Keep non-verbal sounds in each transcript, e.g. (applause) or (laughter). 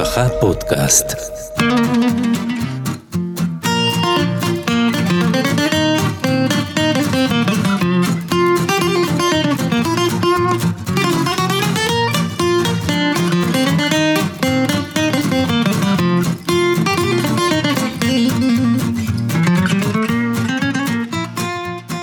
משפחה פודקאסט.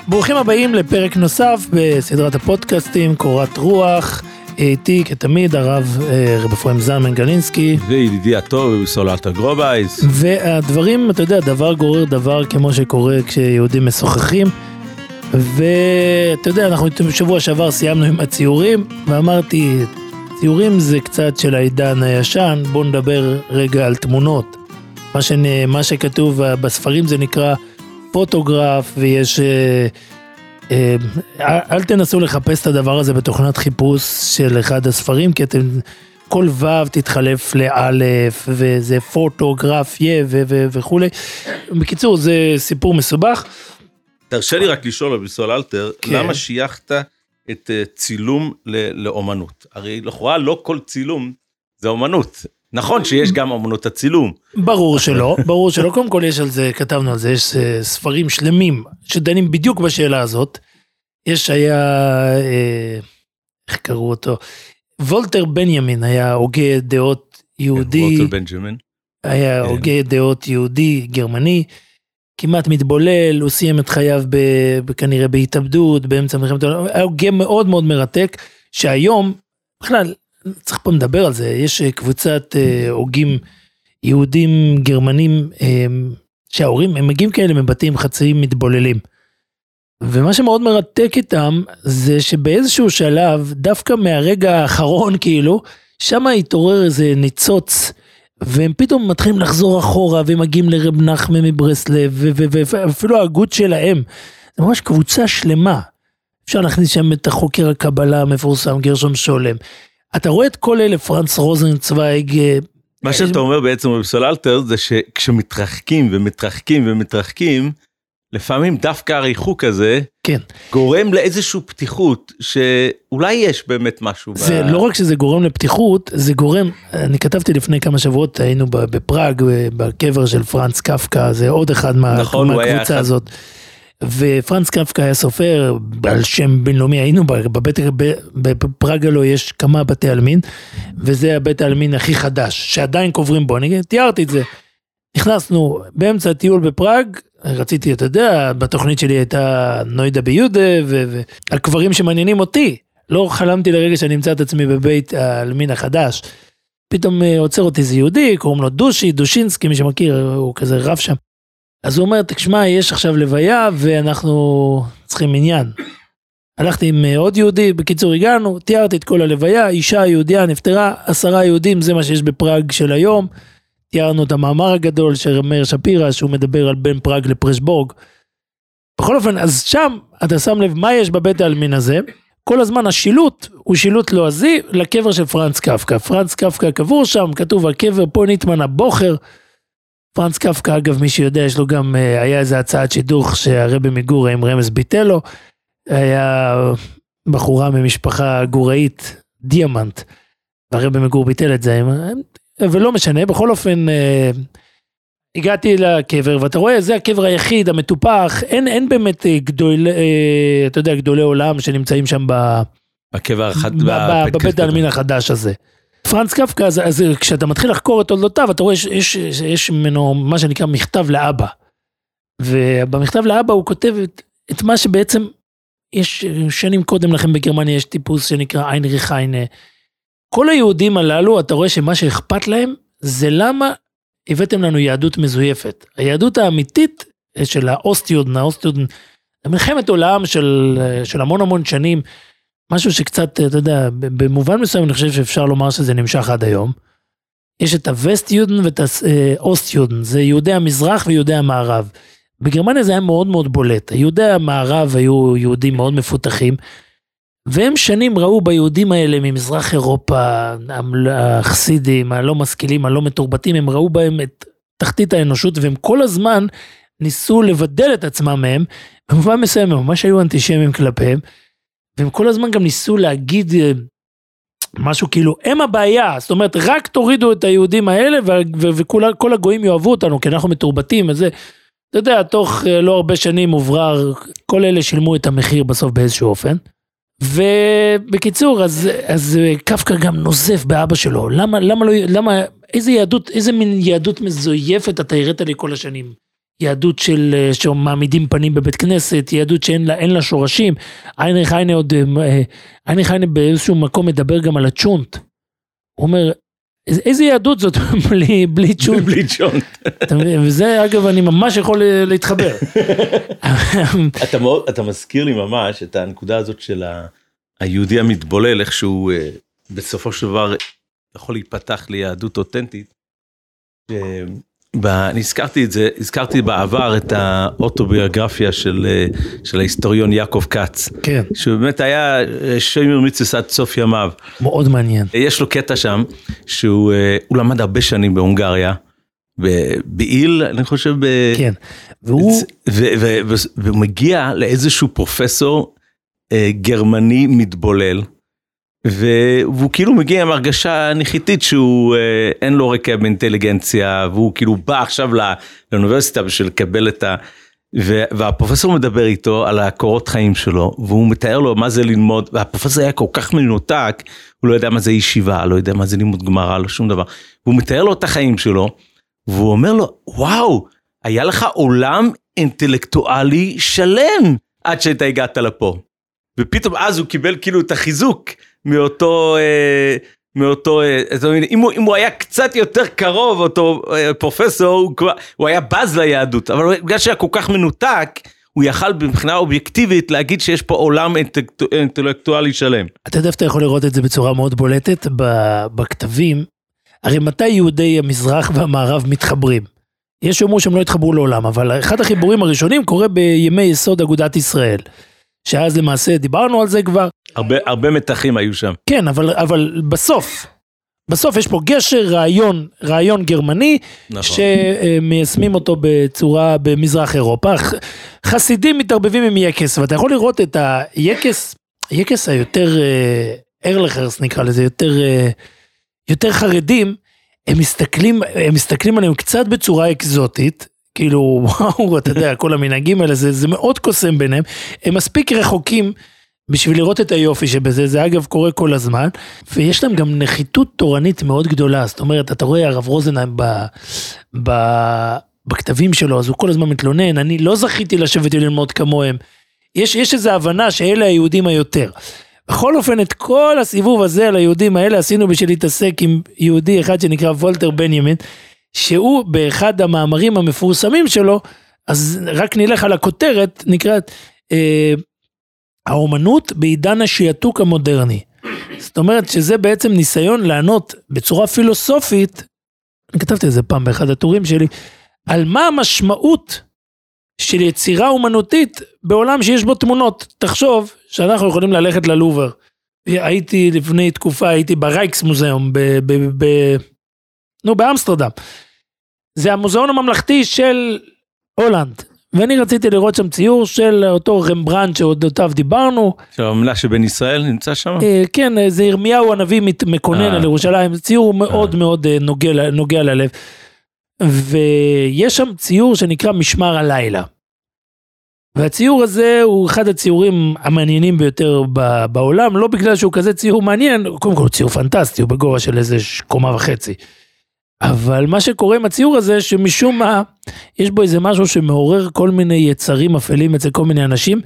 ברוכים הבאים לפרק נוסף בסדרת הפודקאסטים קורת רוח. איתי כתמיד הרב אה, רב אפרים זלמן גלינסקי וידידי הטוב סוללטה גרובייס. והדברים אתה יודע דבר גורר דבר כמו שקורה כשיהודים משוחחים. ואתה יודע אנחנו בשבוע שעבר סיימנו עם הציורים ואמרתי ציורים זה קצת של העידן הישן בוא נדבר רגע על תמונות. מה, שנ... מה שכתוב בספרים זה נקרא פוטוגרף ויש אה, אל תנסו לחפש את הדבר הזה בתוכנת חיפוש של אחד הספרים כי אתם כל ו' תתחלף לאלף וזה פוטוגרפיה וכולי. בקיצור זה סיפור מסובך. תרשה לי רק לשאול אביסול אלתר כן. למה שייכת את אה, צילום לאומנות הרי לכאורה לא כל צילום זה אומנות נכון שיש גם אומנות הצילום ברור שלא, ברור שלא, קודם כל יש על זה, כתבנו על זה, יש אה, ספרים שלמים שדנים בדיוק בשאלה הזאת. יש היה, אה, איך קראו אותו? וולטר בנימין היה הוגה דעות יהודי, וולטר בנג'מין. היה כן. הוגה דעות יהודי גרמני, כמעט מתבולל, הוא סיים את חייו ב, ב, כנראה בהתאבדות, באמצע מלחמת העולם, היה הוגה מאוד מאוד מרתק, שהיום, בכלל, צריך פה לדבר על זה, יש אה, קבוצת אה, הוגים יהודים גרמנים אה, שההורים, הם מגיעים כאלה מבתים חצי מתבוללים. ומה שמאוד מרתק איתם זה שבאיזשהו שלב, דווקא מהרגע האחרון כאילו, שם התעורר איזה ניצוץ, והם פתאום מתחילים לחזור אחורה, והם מגיעים לרב נחמן מברסלב, ואפילו ההגות שלהם, זה ממש קבוצה שלמה. אפשר להכניס שם את החוקר הקבלה המפורסם גרשום שולם. אתה רואה את כל אלה, פרנס רוזנצוויג, אה, מה שאתה אומר בעצם אביסול אלתר זה שכשמתרחקים ומתרחקים ומתרחקים לפעמים דווקא הריחוק הזה כן. גורם לאיזושהי פתיחות שאולי יש באמת משהו. זה ב- לא רק שזה גורם לפתיחות, זה גורם, אני כתבתי לפני כמה שבועות, היינו בפראג, בקבר של פרנץ קפקא, זה עוד אחד מה, נכון, היה מהקבוצה אחד. הזאת. ופרנץ קפקא היה סופר בעל שם בינלאומי, היינו בבית, ב- בפראג לו יש כמה בתי עלמין, וזה הבית העלמין הכי חדש, שעדיין קוברים בו, אני תיארתי את זה. נכנסנו באמצע הטיול בפראג, רציתי, אתה יודע, בתוכנית שלי הייתה נוידה ביודה, והקברים שמעניינים אותי. לא חלמתי לרגע שאני אמצא את עצמי בבית העלמין החדש. פתאום אה, עוצר אותי איזה יהודי, קוראים לו דושי, דושינסקי, מי שמכיר, הוא כזה רב שם. אז הוא אומר, תשמע, יש עכשיו לוויה ואנחנו צריכים עניין. הלכתי עם אה, עוד יהודי, בקיצור הגענו, תיארתי את כל הלוויה, אישה יהודייה נפטרה, עשרה יהודים, זה מה שיש בפראג של היום. תיארנו את המאמר הגדול של מאיר שפירא, שהוא מדבר על בין פראג לפרשבורג. בכל אופן, אז שם אתה שם לב מה יש בבית העלמין הזה. כל הזמן השילוט הוא שילוט לועזי לקבר של פרנץ קפקא. פרנץ קפקא קבור שם, כתוב על קבר פה ניטמן הבוכר. פרנץ קפקא, אגב, מי שיודע, יש לו גם, אה, היה איזה הצעת שידוך שהרבי מגורה עם רמז ביטלו. היה בחורה ממשפחה גוראית, דיאמנט. והרבי מגור ביטל את זה, ולא משנה, בכל אופן, אה, הגעתי לקבר, ואתה רואה, זה הקבר היחיד, המטופח, אין, אין באמת אה, גדול, אתה יודע, גדולי עולם שנמצאים שם ב... הקבר החד... ב- ב- בבית העלמין החדש הזה. פרנץ קפקא, אז, אז כשאתה מתחיל לחקור את תולדותיו, אתה רואה שיש יש, יש ממנו מה שנקרא מכתב לאבא. ובמכתב לאבא הוא כותב את, את מה שבעצם, יש שנים קודם לכן בגרמניה יש טיפוס שנקרא היינריך היינה. כל היהודים הללו, אתה רואה שמה שאכפת להם, זה למה הבאתם לנו יהדות מזויפת. היהדות האמיתית של ה Ostjuden, ה Ostjuden, מלחמת עולם של, של המון המון שנים. משהו שקצת, אתה יודע, במובן מסוים אני חושב שאפשר לומר שזה נמשך עד היום. יש את הווסט יודן ואת האוסט יודן, זה יהודי המזרח ויהודי המערב. בגרמניה זה היה מאוד מאוד בולט, יהודי המערב היו יהודים מאוד מפותחים, והם שנים ראו ביהודים האלה ממזרח אירופה, החסידים, הלא משכילים, הלא מתורבתים, הם ראו בהם את תחתית האנושות, והם כל הזמן ניסו לבדל את עצמם מהם, במובן מסוים הם ממש היו אנטישמים כלפיהם, והם כל הזמן גם ניסו להגיד, אה, משהו כאילו, הם הבעיה, זאת אומרת, רק תורידו את היהודים האלה וכל הגויים יאהבו אותנו, כי אנחנו מתורבתים וזה. אתה יודע, תוך אה, לא הרבה שנים הוברר, כל אלה שילמו את המחיר בסוף באיזשהו אופן. ובקיצור, אז, אז אה, קפקא גם נוזף באבא שלו, למה, למה לא, למה, איזה יהדות, איזה מין יהדות מזויפת אתה הראת לי כל השנים. יהדות של, אה, שמעמידים פנים בבית כנסת, יהדות שאין לה, לה שורשים. איינריך היינה עוד, איינריך היינה באיזשהו מקום מדבר גם על הצ'ונט. הוא אומר, איזה יהדות זאת (laughs) בלי, בלי צ'ונט? בלי צ'ונט. וזה אגב אני ממש יכול להתחבר. (laughs) אתה, מאוד, אתה מזכיר לי ממש את הנקודה הזאת של היהודי המתבולל איך שהוא אה, בסופו של דבר יכול להיפתח ליהדות אותנטית. אני הזכרתי את זה, הזכרתי בעבר את האוטוביוגרפיה של, אה, של ההיסטוריון יעקב כץ. כן. שבאמת היה אה, שמר מיצוס עד סוף ימיו. מאוד מעניין. יש לו קטע שם, שהוא אה, למד הרבה שנים בהונגריה, בעיל, אני חושב, ב... כן. והוא... והוא מגיע לאיזשהו פרופסור גרמני מתבולל. והוא כאילו מגיע עם הרגשה נחיתית שהוא אה, אין לו רקע באינטליגנציה והוא כאילו בא עכשיו לאוניברסיטה בשביל לקבל את ה... והפרופסור מדבר איתו על הקורות חיים שלו והוא מתאר לו מה זה ללמוד והפרופסור היה כל כך מנותק הוא לא יודע מה זה ישיבה לא יודע מה זה לימוד גמרא לא שום דבר. והוא מתאר לו את החיים שלו והוא אומר לו וואו היה לך עולם אינטלקטואלי שלם עד שאתה הגעת לפה. ופתאום אז הוא קיבל כאילו את החיזוק מאותו, אה, מאותו, אה, אם, הוא, אם הוא היה קצת יותר קרוב, אותו אה, פרופסור, הוא, כבר, הוא היה בז ליהדות, אבל בגלל שהיה כל כך מנותק, הוא יכל מבחינה אובייקטיבית להגיד שיש פה עולם אינטלקטואלי שלם. אתה יודע איפה אתה יכול לראות את זה בצורה מאוד בולטת? בכתבים, הרי מתי יהודי המזרח והמערב מתחברים? יש שאומרו שהם לא התחברו לעולם, אבל אחד החיבורים הראשונים קורה בימי יסוד אגודת ישראל. שאז למעשה דיברנו על זה כבר. הרבה, הרבה מתחים היו שם. כן, אבל, אבל בסוף, בסוף יש פה גשר, רעיון, רעיון גרמני, נכון. שמיישמים אותו בצורה במזרח אירופה. חסידים מתערבבים עם יקס, ואתה יכול לראות את היקס, היקס היותר ארלכרס נקרא לזה, יותר, אה, יותר חרדים, הם מסתכלים, הם מסתכלים עליהם קצת בצורה אקזוטית, כאילו, וואו, אתה יודע, (laughs) כל המנהגים האלה, זה, זה מאוד קוסם ביניהם. הם מספיק רחוקים בשביל לראות את היופי שבזה, זה אגב קורה כל הזמן, ויש להם גם נחיתות תורנית מאוד גדולה, זאת אומרת, אתה רואה הרב רוזנהיים ב, ב, בכתבים שלו, אז הוא כל הזמן מתלונן, אני לא זכיתי לשבת וללמוד כמוהם. יש, יש איזו הבנה שאלה היהודים היותר. בכל אופן, את כל הסיבוב הזה על היהודים האלה עשינו בשביל להתעסק עם יהודי אחד שנקרא וולטר בנימין. שהוא באחד המאמרים המפורסמים שלו, אז רק נלך על הכותרת, נקראת אה, האומנות בעידן השיעתוק המודרני. זאת אומרת שזה בעצם ניסיון לענות בצורה פילוסופית, אני כתבתי את זה פעם באחד הטורים שלי, על מה המשמעות של יצירה אומנותית בעולם שיש בו תמונות. תחשוב שאנחנו יכולים ללכת ללובר. הייתי לפני תקופה, הייתי ברייקסמוזיאום, ב, ב, ב, נו, באמסטרדם. זה המוזיאון הממלכתי של הולנד. ואני רציתי לראות שם ציור של אותו רמברנד שאודותיו דיברנו. שמנשה בן ישראל נמצא שם? אה, כן, אה, זה ירמיהו הנביא מקונן אה. על ירושלים, ציור מאוד מאוד נוגע ללב. ויש שם ציור שנקרא משמר הלילה. והציור הזה הוא אחד הציורים המעניינים ביותר בעולם, לא בגלל שהוא כזה ציור מעניין, קודם כל הוא ציור פנטסטי, הוא בגובה של איזה קומה וחצי. אבל מה שקורה עם הציור הזה, שמשום מה, יש בו איזה משהו שמעורר כל מיני יצרים אפלים אצל כל מיני אנשים.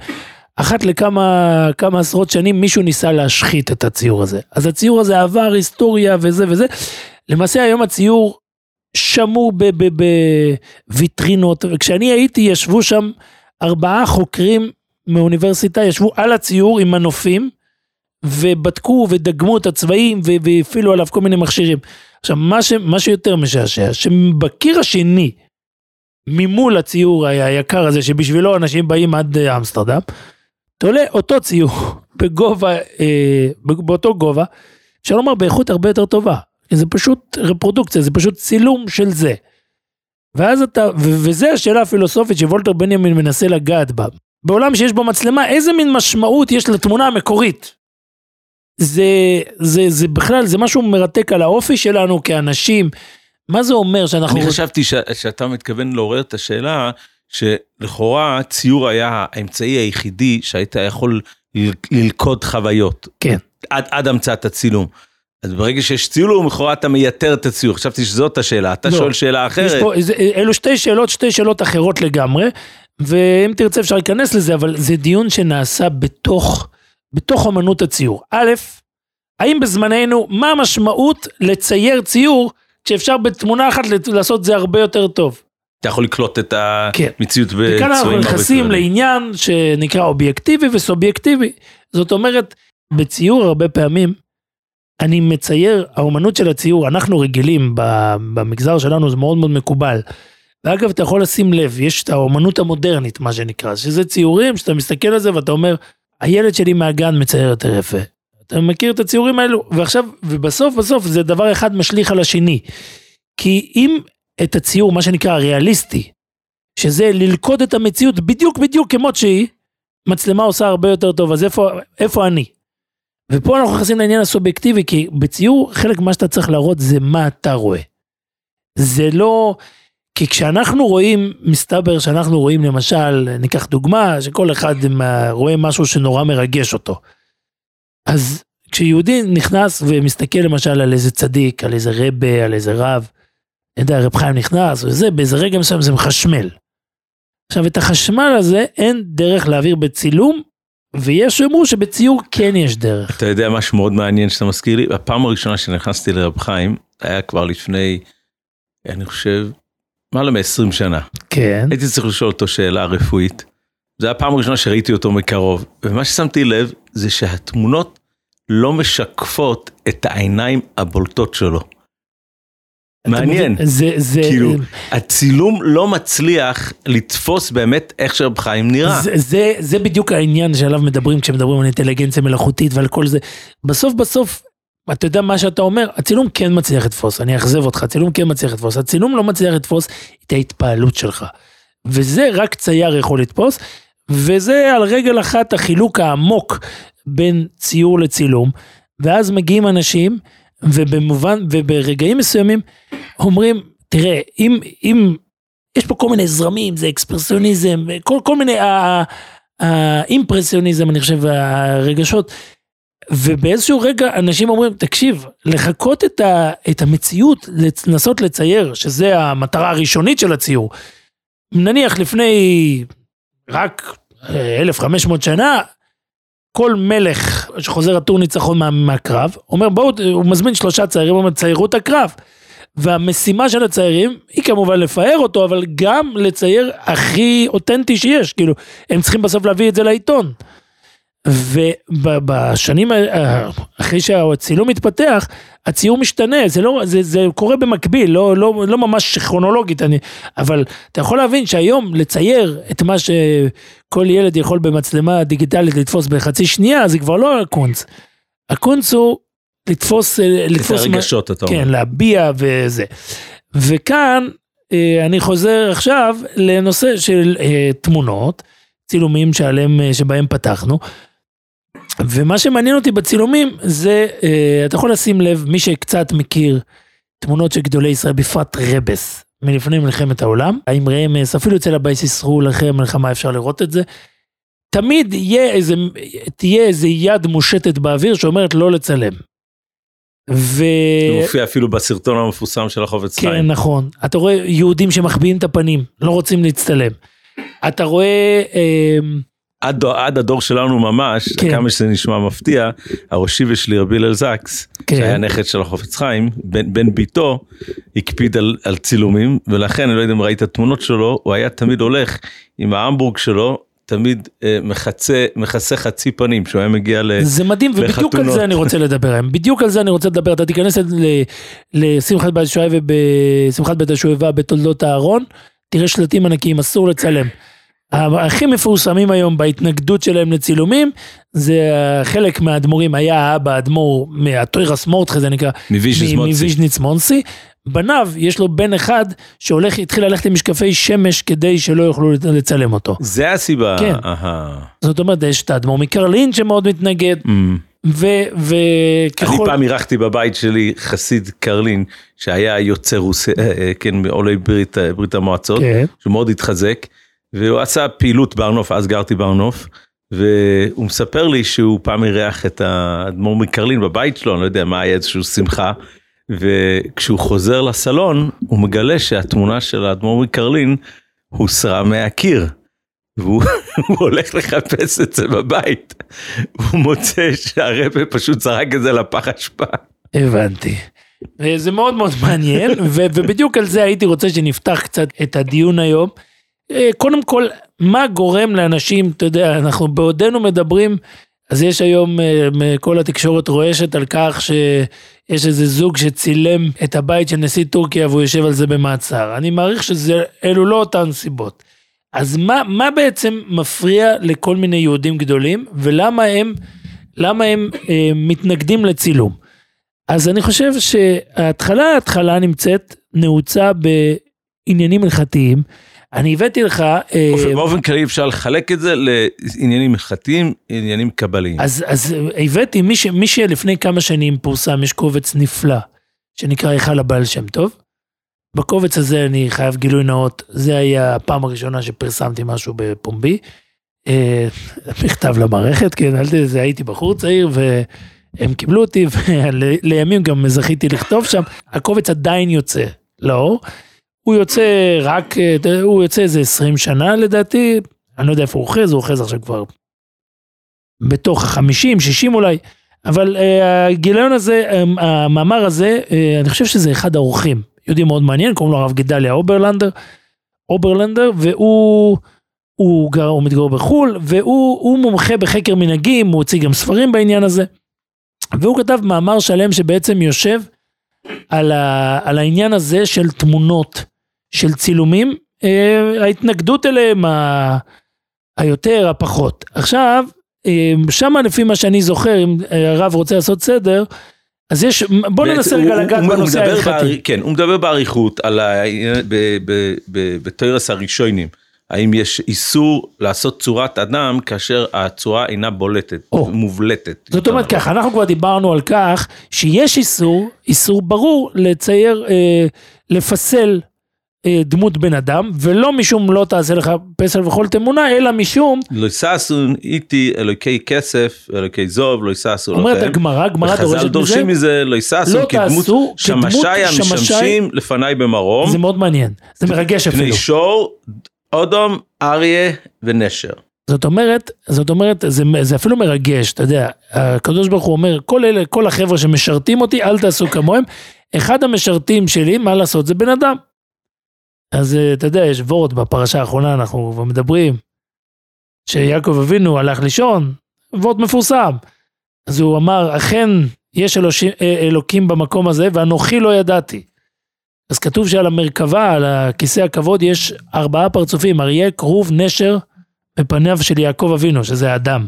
אחת לכמה כמה עשרות שנים מישהו ניסה להשחית את הציור הזה. אז הציור הזה עבר היסטוריה וזה וזה. למעשה היום הציור שמור בוויטרינות, וכשאני הייתי ישבו שם ארבעה חוקרים מאוניברסיטה, ישבו על הציור עם מנופים, ובדקו ודגמו את הצבעים והפעילו עליו כל מיני מכשירים. עכשיו, מה, ש, מה שיותר משעשע, שבקיר השני, ממול הציור היקר הזה, שבשבילו אנשים באים עד אה, אמסטרדם, תולה אותו ציור (laughs) בגובה, אה, באותו גובה, אפשר לומר באיכות הרבה יותר טובה. זה פשוט רפרודוקציה, זה פשוט צילום של זה. ואז אתה, וזה השאלה הפילוסופית שוולטר בנימין מנסה לגעת בה. בעולם שיש בו מצלמה, איזה מין משמעות יש לתמונה המקורית? זה, זה, זה בכלל, זה משהו מרתק על האופי שלנו כאנשים. מה זה אומר שאנחנו... אני חשבתי ש, שאתה מתכוון לעורר את השאלה שלכאורה ציור היה האמצעי היחידי שהיית יכול ל- ללכוד חוויות. כן. עד, עד המצאת הצילום. אז ברגע שיש צילום, לכאורה אתה מייתר את הציור. חשבתי שזאת השאלה, אתה לא. שואל שאלה אחרת. פה, זה, אלו שתי שאלות, שתי שאלות אחרות לגמרי, ואם תרצה אפשר להיכנס לזה, אבל זה דיון שנעשה בתוך, בתוך אמנות הציור. א', האם בזמננו, מה המשמעות לצייר ציור כשאפשר בתמונה אחת לעשות זה הרבה יותר טוב? אתה יכול לקלוט את כן. המציאות בצבעים וכאן אנחנו הרבה נכנסים. לעניין שנקרא אובייקטיבי וסובייקטיבי. זאת אומרת, בציור הרבה פעמים, אני מצייר, האומנות של הציור, אנחנו רגילים, במגזר שלנו זה מאוד מאוד מקובל. ואגב, אתה יכול לשים לב, יש את האומנות המודרנית, מה שנקרא, שזה ציורים שאתה מסתכל על זה ואתה אומר, הילד שלי מהגן מצייר יותר יפה. אתה מכיר את הציורים האלו, ועכשיו, ובסוף בסוף זה דבר אחד משליך על השני. כי אם את הציור, מה שנקרא הריאליסטי, שזה ללכוד את המציאות בדיוק בדיוק כמות שהיא, מצלמה עושה הרבה יותר טוב, אז איפה, איפה אני? ופה אנחנו נכנסים לעניין הסובייקטיבי, כי בציור חלק מה שאתה צריך להראות זה מה אתה רואה. זה לא... כי כשאנחנו רואים, מסתבר שאנחנו רואים למשל, ניקח דוגמה, שכל אחד רואה משהו שנורא מרגש אותו. אז כשיהודי נכנס ומסתכל למשל על איזה צדיק, על איזה רבה, על איזה רב, אני יודע, רב חיים נכנס, וזה, באיזה רגע מסוים זה מחשמל. עכשיו, את החשמל הזה אין דרך להעביר בצילום, ויש שאומרו שבציור כן יש דרך. אתה יודע משהו מאוד מעניין שאתה מזכיר לי, הפעם הראשונה שנכנסתי לרב חיים, היה כבר לפני, אני חושב, למעלה מ-20 שנה. כן. הייתי צריך לשאול אותו שאלה רפואית. זו הפעם הראשונה שראיתי אותו מקרוב, ומה ששמתי לב זה שהתמונות לא משקפות את העיניים הבולטות שלו. מעניין, זה, זה, כאילו, הצילום לא מצליח לתפוס באמת איך שרב חיים נראה. זה, זה, זה בדיוק העניין שעליו מדברים כשמדברים על אינטליגנציה מלאכותית ועל כל זה. בסוף בסוף, אתה יודע מה שאתה אומר, הצילום כן מצליח לתפוס, אני אאכזב אותך, הצילום כן מצליח לתפוס, הצילום לא מצליח לתפוס את ההתפעלות שלך. וזה רק צייר יכול לתפוס, וזה על רגל אחת החילוק העמוק בין ציור לצילום, ואז מגיעים אנשים, ובמובן, וברגעים מסוימים אומרים, תראה, אם, אם יש פה כל מיני זרמים, זה אקספרסיוניזם, כל, כל מיני, האימפרסיוניזם, אני חושב, הרגשות. ובאיזשהו רגע אנשים אומרים, תקשיב, לחקות את, ה, את המציאות, לנסות לצייר, שזה המטרה הראשונית של הציור. נניח לפני רק אה, 1500 שנה, כל מלך שחוזר עטור ניצחון מה, מהקרב, אומר בואו, הוא מזמין שלושה ציירים, הוא אומר ציירו את הקרב. והמשימה של הציירים היא כמובן לפאר אותו, אבל גם לצייר הכי אותנטי שיש, כאילו, הם צריכים בסוף להביא את זה לעיתון. ובשנים, אחרי שהצילום מתפתח, הציור משתנה, זה לא, זה, זה קורה במקביל, לא, לא, לא ממש כרונולוגית, אני, אבל אתה יכול להבין שהיום לצייר את מה שכל ילד יכול במצלמה דיגיטלית לתפוס בחצי שנייה, זה כבר לא הקונץ. הקונץ הוא לתפוס, את לתפוס, מה- הרגשות, אתה אומר. כן, להביע וזה. וכאן אה, אני חוזר עכשיו לנושא של אה, תמונות, צילומים שעליהם, אה, שבהם פתחנו. ומה שמעניין אותי בצילומים זה, אה, אתה יכול לשים לב, מי שקצת מכיר תמונות של גדולי ישראל, בפרט רבס, מלפני מלחמת העולם, האמרי אמת, אפילו אצל הבית ישראל אחרי המלחמה אפשר לראות את זה. תמיד יהיה איזה, תהיה איזה יד מושטת באוויר שאומרת לא לצלם. ו... זה מופיע אפילו בסרטון המפורסם של החפץ כן, חיים. נכון. אתה רואה יהודים שמחביאים את הפנים, לא רוצים להצטלם. אתה רואה... אה, עד, עד הדור שלנו ממש, כן. כמה שזה נשמע מפתיע, הראשיבה שלי רבי הלל זקס, כן. שהיה נכד של החופץ חיים, בן, בן ביתו, הקפיד על, על צילומים, ולכן, אני לא יודע אם ראית תמונות שלו, הוא היה תמיד הולך עם ההמבורג שלו, תמיד אה, מחצה, מכסה חצי פנים, כשהוא היה מגיע ל... זה מדהים, ובדיוק על. זה אני רוצה לדבר (laughs) היום. בדיוק על זה אני רוצה לדבר. אתה תיכנס לשמחת בית השואבה, בשמחת בית השואבה בתולדות אהרון, תראה שלטים ענקיים, אסור לצלם. הכי מפורסמים היום בהתנגדות שלהם לצילומים, זה חלק מהאדמו"רים, היה האבא האדמו"ר מהטוירס מורטחה, זה נקרא, מוויז'ניץ מונסי. בניו, יש לו בן אחד שהולך, התחיל ללכת עם משקפי שמש כדי שלא יוכלו לצלם אותו. זה הסיבה. כן. אהה. זאת אומרת, יש את האדמו"ר מקרלין שמאוד מתנגד, אמ, וככל... אני פעם אירחתי בבית שלי חסיד קרלין, שהיה יוצא רוסי, אה, אה, כן, מעולי ברית, אה, ברית המועצות, כן. שהוא מאוד התחזק, והוא עשה פעילות בהר נוף, אז גרתי בהר נוף, והוא מספר לי שהוא פעם אירח את האדמו"ר מקרלין בבית שלו, אני לא יודע מה היה איזושהי שמחה, וכשהוא חוזר לסלון, הוא מגלה שהתמונה של האדמו"ר מקרלין הוסרה מהקיר. והוא (laughs) הולך לחפש את זה בבית, הוא מוצא שהרבה פשוט זרק את זה לפח אשפה. הבנתי. זה מאוד מאוד מעניין, ובדיוק על זה הייתי רוצה שנפתח קצת את הדיון היום. אה, קודם כל, מה גורם לאנשים, אתה יודע, אנחנו בעודנו מדברים, אז יש היום, אה, כל התקשורת רועשת על כך שיש איזה זוג שצילם את הבית של נשיא טורקיה והוא יושב על זה במעצר. אני מעריך שאלו לא אותן סיבות. אז מה, מה בעצם מפריע לכל מיני יהודים גדולים, ולמה הם, למה הם אה, מתנגדים לצילום? אז אני חושב שההתחלה, ההתחלה נמצאת נעוצה בעניינים הלכתיים. אני הבאתי לך... אה, באופן כללי אפשר לחלק את זה לעניינים הלכתיים, עניינים קבליים. אז, אז הבאתי, מי, ש, מי שלפני כמה שנים פורסם, יש קובץ נפלא, שנקרא היכל הבעל שם טוב. בקובץ הזה אני חייב גילוי נאות, זה היה הפעם הראשונה שפרסמתי משהו בפומבי. אה, מכתב למערכת, כן, אל תדע, הייתי בחור צעיר והם קיבלו אותי, (laughs) ולימים גם זכיתי לכתוב שם, הקובץ עדיין יוצא לאור. הוא יוצא רק, אה, הוא יוצא איזה 20 שנה לדעתי, אני לא יודע איפה הוא אוחז, הוא אוחז עכשיו כבר בתוך ה-50, 60 אולי, אבל אה, הגיליון הזה, אמ, המאמר הזה, אה, אני חושב שזה אחד העורכים יהודי מאוד מעניין, קוראים לו הרב גדליה אוברלנדר, אוברלנדר, והוא הוא גר, הוא מתגורר בחו"ל, והוא מומחה בחקר מנהגים, הוא הוציא גם ספרים בעניין הזה. והוא כתב מאמר שלם שבעצם יושב על, ה, על העניין הזה של תמונות, של צילומים, אה, ההתנגדות אליהם, ה, היותר, הפחות. עכשיו, אה, שמה לפי מה שאני זוכר, אם הרב רוצה לעשות סדר, אז יש, בוא ננסה רגע לגעת בנושא ההלכתי. כן, הוא מדבר באריכות על ה... בתרס הראשונים. האם יש איסור לעשות צורת אדם כאשר הצורה אינה בולטת, או, מובלטת. זאת אומרת ככה, אנחנו כבר דיברנו על כך שיש איסור, איסור ברור לצייר, אה, לפסל אה, דמות בן אדם, ולא משום לא תעשה לך פסל וכל תמונה, אלא משום... לא יששון איתי אלוקי כסף, אלוקי זוב, לא יששו לכם. אומרת הגמרא, גמרא דורשת מזה. וחז"ל דורשים מזה, לא יששו לא כדמות שמשי המשמשים לפניי במרום. זה מאוד מעניין, זה מרגש אפילו. פני שור, אודום, אריה ונשר. זאת אומרת, זאת אומרת, זה, זה אפילו מרגש, אתה יודע, הקדוש ברוך הוא אומר, כל אלה, כל החבר'ה שמשרתים אותי, אל תעשו כמוהם. אחד המשרתים שלי, מה לעשות, זה בן אדם. אז אה, אתה יודע, יש וורד בפרשה האחרונה, אנחנו כבר מדברים, שיעקב אבינו הלך לישון, וורד מפורסם. אז הוא אמר, אכן יש אלושים, אה, אלוקים במקום הזה, ואנוכי לא ידעתי. אז כתוב שעל המרכבה, על הכיסא הכבוד, יש ארבעה פרצופים, אריה, כרוב, נשר, בפניו של יעקב אבינו, שזה האדם.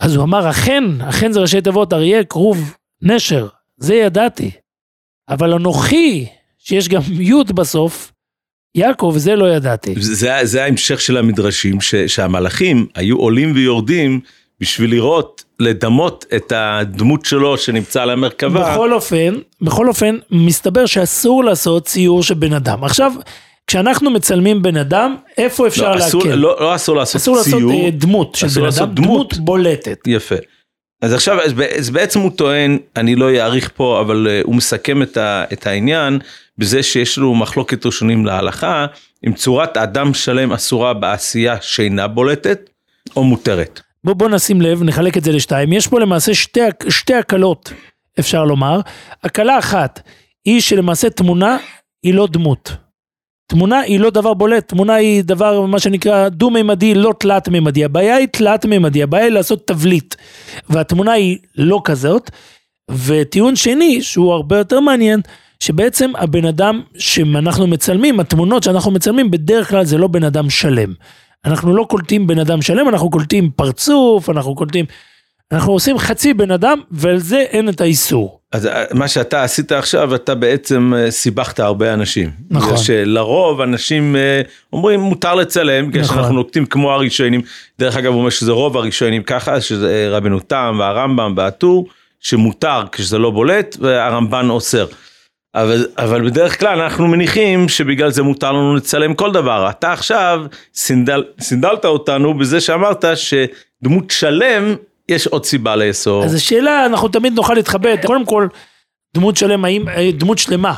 אז הוא אמר, אכן, אכן זה ראשי תיבות, אריה, כרוב, נשר, זה ידעתי. אבל אנוכי שיש גם י' בסוף, יעקב, זה לא ידעתי. זה, זה ההמשך של המדרשים, ש, שהמלאכים היו עולים ויורדים בשביל לראות, לדמות את הדמות שלו שנמצא על המרכבה. בכל אופן, בכל אופן, מסתבר שאסור לעשות ציור של בן אדם. עכשיו, כשאנחנו מצלמים בן אדם, איפה אפשר לא, להקל? לא, לא אסור לעשות אסור ציור. אסור לעשות דמות של בן אדם, דמות, דמות בולטת. יפה. אז עכשיו, אז בעצם הוא טוען, אני לא אאריך פה, אבל uh, הוא מסכם את, ה, את העניין, בזה שיש לנו מחלוקת ראשונים להלכה, אם צורת אדם שלם אסורה בעשייה שאינה בולטת, או מותרת. בוא, בוא נשים לב, נחלק את זה לשתיים. יש פה למעשה שתי, שתי הקלות, אפשר לומר. הקלה אחת, היא שלמעשה תמונה היא לא דמות. תמונה היא לא דבר בולט, תמונה היא דבר מה שנקרא דו-מימדי, לא תלת-מימדי. הבעיה היא תלת-מימדי, הבעיה היא לעשות תבליט. והתמונה היא לא כזאת. וטיעון שני, שהוא הרבה יותר מעניין, שבעצם הבן אדם שאנחנו מצלמים, התמונות שאנחנו מצלמים, בדרך כלל זה לא בן אדם שלם. אנחנו לא קולטים בן אדם שלם, אנחנו קולטים פרצוף, אנחנו קולטים... אנחנו עושים חצי בן אדם, ועל זה אין את האיסור. אז אה, מה שאתה עשית עכשיו, אתה בעצם אה, סיבכת הרבה אנשים. נכון. בגלל שלרוב אנשים אה, אומרים מותר לצלם, בגלל נכון. שאנחנו נוקטים כמו הראשונים. דרך אגב, הוא אומר שזה רוב הראשונים ככה, שזה אה, רבנו תם והרמב"ם והטור, שמותר כשזה לא בולט, והרמב"ן אוסר. אבל, אבל בדרך כלל אנחנו מניחים שבגלל זה מותר לנו לצלם כל דבר. אתה עכשיו סינדל, סינדלת אותנו בזה שאמרת שדמות שלם, יש עוד סיבה לאסור. אז השאלה, אנחנו תמיד נוכל להתחבא, קודם כל, דמות שלם, האם, אה, דמות שלמה.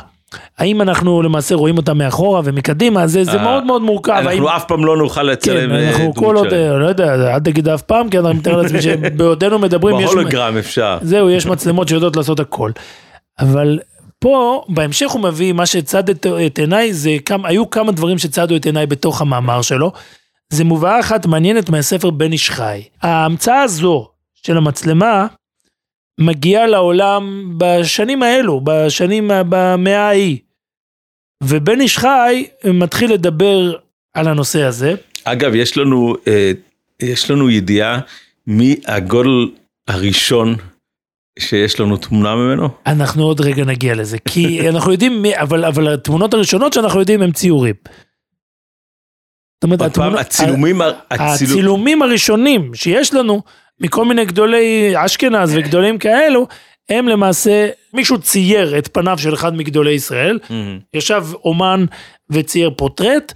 האם אנחנו למעשה רואים אותה מאחורה ומקדימה, זה, זה אה, מאוד מאוד מורכב. האם- אנחנו אף פעם לא נוכל לצלם כן, אה, אנחנו כל דמות עוד. אה, לא יודע, אל תגיד אף פעם, כי אני מתאר לעצמי שבעודנו (laughs) מדברים, יש... בהולוגרם אפשר. זהו, יש מצלמות שיודעות לעשות הכל. אבל פה, בהמשך הוא מביא, מה שצד את, את עיניי, זה כמה, היו כמה דברים שצדו את עיניי בתוך המאמר שלו. זה מובאה אחת מעניינת מהספר בן איש חי. ההמצאה הזו של המצלמה מגיעה לעולם בשנים האלו, בשנים, במאה ההיא. ובן איש חי מתחיל לדבר על הנושא הזה. אגב, יש לנו, אה, יש לנו ידיעה מי הגול הראשון שיש לנו תמונה ממנו? אנחנו עוד רגע נגיע לזה, כי (laughs) אנחנו יודעים, מי, אבל, אבל התמונות הראשונות שאנחנו יודעים הם ציורים. זאת אומרת, התמונות- הצילומים, הצילומים הראשונים שיש לנו מכל מיני גדולי אשכנז וגדולים כאלו, הם למעשה, מישהו צייר את פניו של אחד מגדולי ישראל. ישב אומן וצייר פורטרט,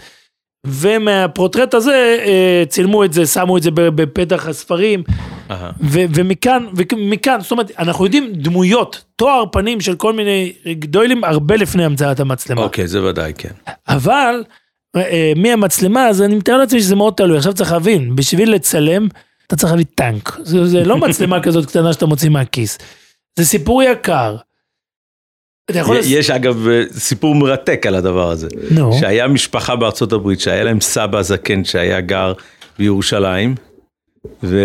ומהפורטרט הזה אה, צילמו את זה, שמו את זה בפתח הספרים. ו- ומכאן, ומכאן, זאת אומרת, אנחנו יודעים דמויות, תואר פנים של כל מיני גדולים הרבה לפני המצאת המצלמה. אוקיי, זה ודאי, כן. אבל אה, מהמצלמה, אז אני מתאר לעצמי שזה מאוד תלוי. עכשיו צריך להבין, בשביל לצלם, אתה צריך להביא טנק. זה, זה לא מצלמה (laughs) כזאת קטנה שאתה מוציא מהכיס. זה סיפור יקר. יכול... לס- יש אגב אה, סיפור מרתק על הדבר הזה. נו, שהיה משפחה בארצות הברית שהיה להם סבא זקן שהיה גר בירושלים, ו...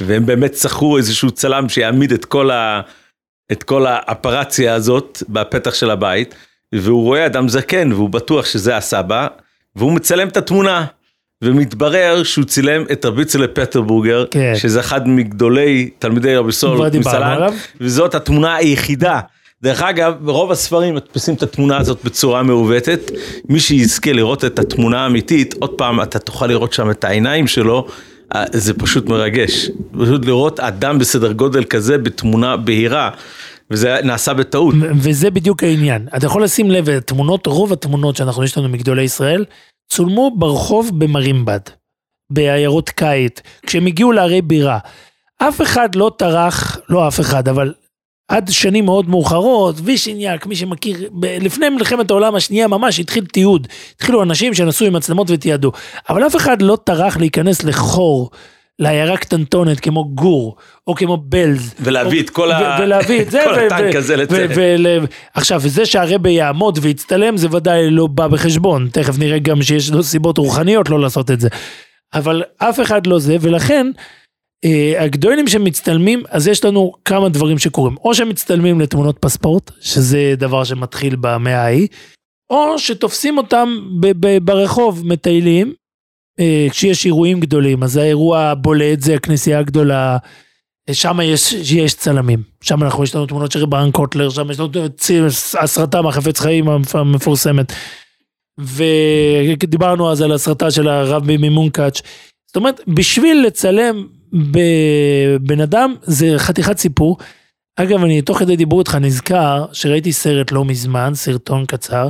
והם באמת שכרו איזשהו צלם שיעמיד את כל, ה... את כל האפרציה הזאת בפתח של הבית, והוא רואה אדם זקן והוא בטוח שזה הסבא, והוא מצלם את התמונה. ומתברר שהוא צילם את רבי צלם פטרבורגר, כן. שזה אחד מגדולי תלמידי רבי סול. וזאת התמונה היחידה. דרך אגב, ברוב הספרים מדפיסים את התמונה הזאת בצורה מעוותת. מי שיזכה לראות את התמונה האמיתית, עוד פעם, אתה תוכל לראות שם את העיניים שלו, אה, זה פשוט מרגש. פשוט לראות אדם בסדר גודל כזה בתמונה בהירה, וזה נעשה בטעות. וזה בדיוק העניין. אתה יכול לשים לב, התמונות, רוב התמונות שאנחנו, יש לנו מגדולי ישראל, צולמו ברחוב במרימבד, בעיירות קיט, כשהם הגיעו לערי בירה. אף אחד לא טרח, לא אף אחד, אבל עד שנים מאוד מאוחרות, וישיניאק, מי שמכיר, לפני מלחמת העולם השנייה ממש התחיל תיעוד. התחילו אנשים שנסעו עם מצלמות ותיעדו. אבל אף אחד לא טרח להיכנס לחור, לעיירה קטנטונת כמו גור, או כמו בלז. ולהביא את כל ה- ו- ולהביא את זה. (laughs) כל הטנק הזה ול- עכשיו, וזה שהרבה יעמוד ויצטלם, זה ודאי לא בא בחשבון. תכף נראה גם שיש לו סיבות רוחניות לא לעשות את זה. אבל אף אחד לא זה, ולכן, אה, הגדולים שמצטלמים, אז יש לנו כמה דברים שקורים. או שמצטלמים לתמונות פספורט, שזה דבר שמתחיל במאה ההיא, או שתופסים אותם ב- ב- ברחוב, מטיילים, כשיש אירועים גדולים, אז האירוע הבולט זה הכנסייה הגדולה, שם יש, יש צלמים, שם אנחנו, יש לנו תמונות של ברן קוטלר, שם יש לנו הסרטה מהחפץ חיים המפ- המפורסמת. ודיברנו אז על הסרטה של הרב ממונקאץ'. זאת אומרת, בשביל לצלם בבן אדם זה חתיכת סיפור. אגב, אני תוך כדי דיבור איתך נזכר שראיתי סרט לא מזמן, סרטון קצר.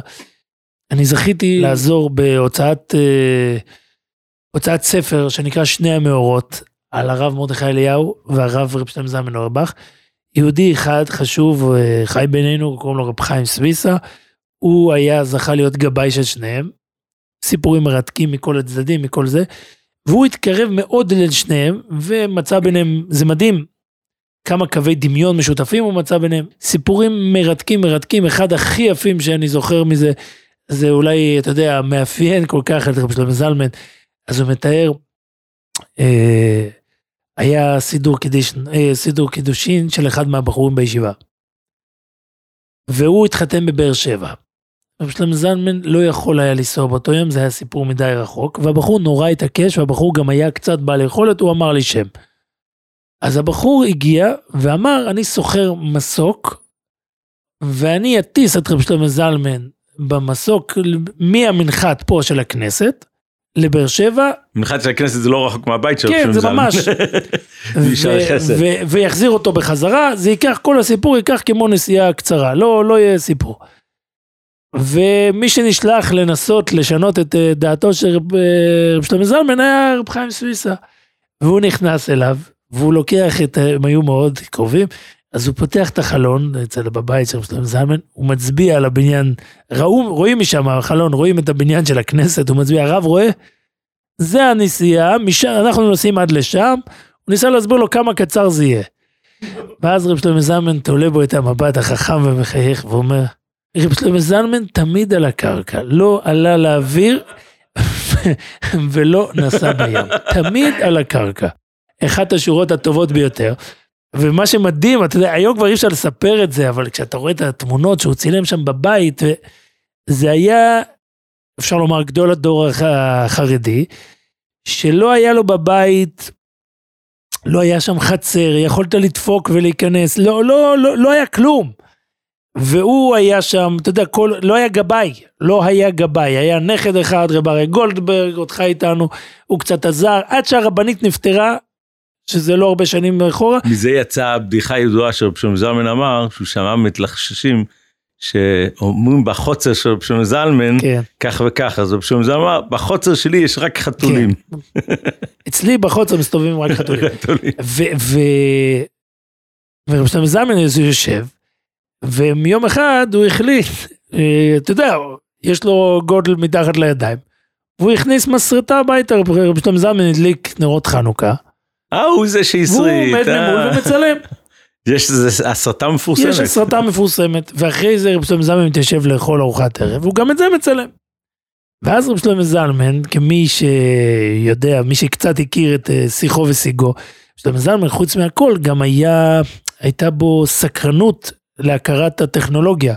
אני זכיתי לעזור בהוצאת אה, הוצאת ספר שנקרא שני המאורות, על הרב מרדכי אליהו והרב רב שלם זלמן אורבך. יהודי אחד חשוב, אה, חי בינינו, קוראים לו רב חיים סוויסה. הוא היה, זכה להיות גבאי של שניהם. סיפורים מרתקים מכל הצדדים, מכל זה. והוא התקרב מאוד לשניהם, ומצא ביניהם, זה מדהים, כמה קווי דמיון משותפים הוא מצא ביניהם. סיפורים מרתקים, מרתקים, אחד הכי יפים שאני זוכר מזה, זה אולי, אתה יודע, מאפיין כל כך את רב שלמה זלמן. אז הוא מתאר, אה, היה סידור, קידיש, אה, סידור קידושין של אחד מהבחורים בישיבה. והוא התחתן בבאר שבע. רב שלמה זלמן לא יכול היה לנסוע באותו יום, זה היה סיפור מדי רחוק, והבחור נורא התעקש, והבחור גם היה קצת בעל יכולת, הוא אמר לי שם. אז הבחור הגיע ואמר, אני סוחר מסוק, ואני אטיס את רב שלמה זלמן במסוק מהמנחת פה של הכנסת, לבאר שבע. מנחת של הכנסת זה לא רחוק מהבית של כן, זה ממש. (laughs) ויחזיר אותו בחזרה, זה ייקח, כל הסיפור ייקח כמו נסיעה קצרה, לא, לא יהיה סיפור. ומי שנשלח לנסות לשנות את אה, דעתו של רב אה, שלמה זלמן היה רב חיים סוויסה. והוא נכנס אליו, והוא לוקח את, הם היו מאוד קרובים, אז הוא פותח את החלון אצל בבית של שלמה זלמן, הוא מצביע על הבניין, ראו, רואים משם החלון, רואים את הבניין של הכנסת, הוא מצביע, הרב רואה? זה הנסיעה, משם, אנחנו נוסעים עד לשם, הוא ניסה להסביר לו כמה קצר זה יהיה. ואז רב שלמה זלמן תולה בו את המבט החכם ומחייך ואומר, רב שלמה זלמן תמיד על הקרקע, לא עלה לאוויר (laughs) ולא נסע בים, תמיד על הקרקע. אחת השורות הטובות ביותר. ומה שמדהים, אתה יודע, היום כבר אי אפשר לספר את זה, אבל כשאתה רואה את התמונות שהוא צילם שם בבית, זה היה, אפשר לומר, גדול הדור החרדי, שלא היה לו בבית, לא היה שם חצר, יכולת לדפוק ולהיכנס, לא, לא, לא, לא היה כלום. והוא היה שם, אתה יודע, כל, לא היה גבאי, לא היה גבאי, היה נכד אחד, רב אריה גולדברג, אותך איתנו, הוא קצת עזר, עד שהרבנית נפטרה, שזה לא הרבה שנים אחורה. מזה יצאה בדיחה ידועה שרב שלמה זלמן אמר, שהוא שמע מתלחששים, שאומרים בחוצר של רב שלמה זלמן, כן. כך וכך, אז רב שלמה זלמן אמר, בחוצר שלי יש רק חתולים. כן. אצלי בחוצר מסתובבים רק חתולים. (laughs) ורב שלמה זלמן יושב, ומיום אחד הוא החליט, אה, אתה יודע, יש לו גודל מתחת לידיים, והוא הכניס מסרטה הביתה, רבי שלום זלמן הדליק נרות חנוכה. אה, הוא זה שהסריט. והוא עומד ממול ומצלם. יש איזה הסרטה מפורסמת. יש הסרטה מפורסמת, ואחרי זה רבי שלום זלמן מתיישב לאכול ארוחת ערב, והוא גם את זה מצלם. ואז רבי שלום זלמן, כמי שיודע, מי שקצת הכיר את אה, שיחו ושיגו, שלום זלמן, חוץ מהכל, גם היה, הייתה בו סקרנות להכרת הטכנולוגיה.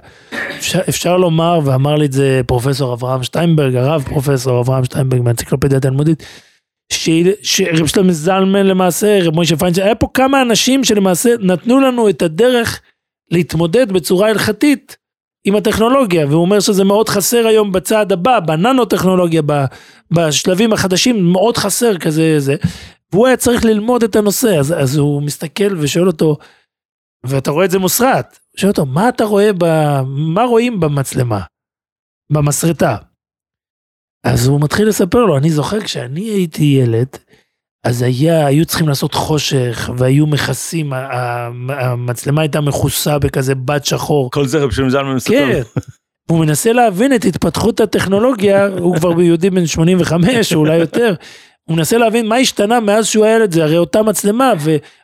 אפשר, אפשר לומר, ואמר לי את זה פרופסור אברהם שטיינברג, הרב פרופסור אברהם שטיינברג מהאנציקלופדיה התלמודית, שרב שלמה זלמן למעשה, רב מוישה פיינשטיין, היה פה כמה אנשים שלמעשה נתנו לנו את הדרך להתמודד בצורה הלכתית עם הטכנולוגיה, והוא אומר שזה מאוד חסר היום בצעד הבא, בננו טכנולוגיה, בשלבים החדשים, מאוד חסר כזה זה, והוא היה צריך ללמוד את הנושא, אז, אז הוא מסתכל ושואל אותו, ואתה רואה את זה מוסרט, שואל אותו, מה אתה רואה, ב... מה רואים במצלמה? במסרטה. אז הוא מתחיל לספר לו, אני זוכר כשאני הייתי ילד, אז היה, היו צריכים לעשות חושך, והיו מכסים, המצלמה הייתה מכוסה בכזה בד שחור. כל זה רב שם זלמן מספר. כן. הוא מנסה להבין את התפתחות הטכנולוגיה, הוא כבר יהודי בן 85 או אולי יותר, הוא מנסה להבין מה השתנה מאז שהוא היה ילד, זה הרי אותה מצלמה,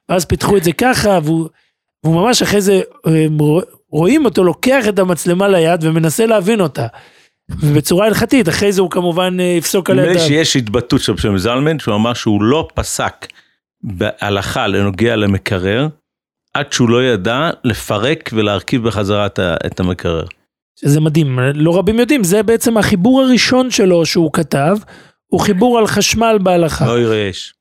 ואז פיתחו את זה ככה, והוא והוא ממש אחרי זה, רואים אותו לוקח את המצלמה ליד ומנסה להבין אותה. ובצורה הלכתית, אחרי זה הוא כמובן אה, יפסוק עליה. נדמה לי שיש התבטאות של שם זלמן, שהוא אמר שהוא לא פסק בהלכה לנוגע למקרר, עד שהוא לא ידע לפרק ולהרכיב בחזרה את המקרר. זה מדהים, לא רבים יודעים, זה בעצם החיבור הראשון שלו שהוא כתב, הוא חיבור על חשמל בהלכה. לא יראה יש.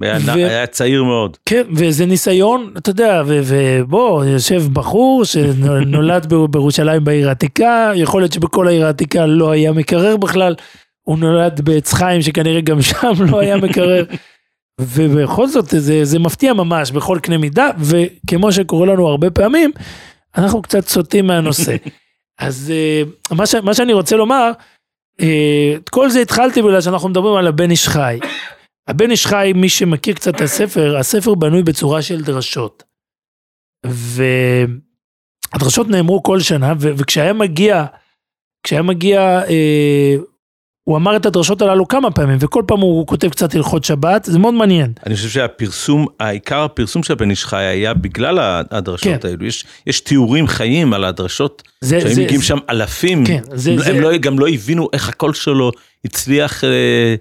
היה, ו... היה צעיר מאוד. כן, וזה ניסיון, אתה יודע, ובוא, יושב בחור שנולד בירושלים בעיר העתיקה, יכול להיות שבכל העיר העתיקה לא היה מקרר בכלל, הוא נולד בעץ חיים שכנראה גם שם לא היה מקרר. (laughs) ובכל זאת זה, זה מפתיע ממש בכל קנה מידה, וכמו שקורה לנו הרבה פעמים, אנחנו קצת סוטים מהנושא. (laughs) אז אה, מה, ש, מה שאני רוצה לומר, אה, את כל זה התחלתי בגלל שאנחנו מדברים על הבן איש חי. הבן איש חי, מי שמכיר קצת את הספר, הספר בנוי בצורה של דרשות. והדרשות נאמרו כל שנה, ו- וכשהיה מגיע, כשהיה מגיע, אה, הוא אמר את הדרשות הללו כמה פעמים, וכל פעם הוא כותב קצת הלכות שבת, זה מאוד מעניין. אני חושב שהפרסום, העיקר הפרסום של הבן איש חי היה בגלל הדרשות כן. האלו. יש, יש תיאורים חיים על הדרשות, שהיו מגיעים שם אלפים, כן, זה, הם זה... לא, גם לא הבינו איך הקול שלו הצליח... אה,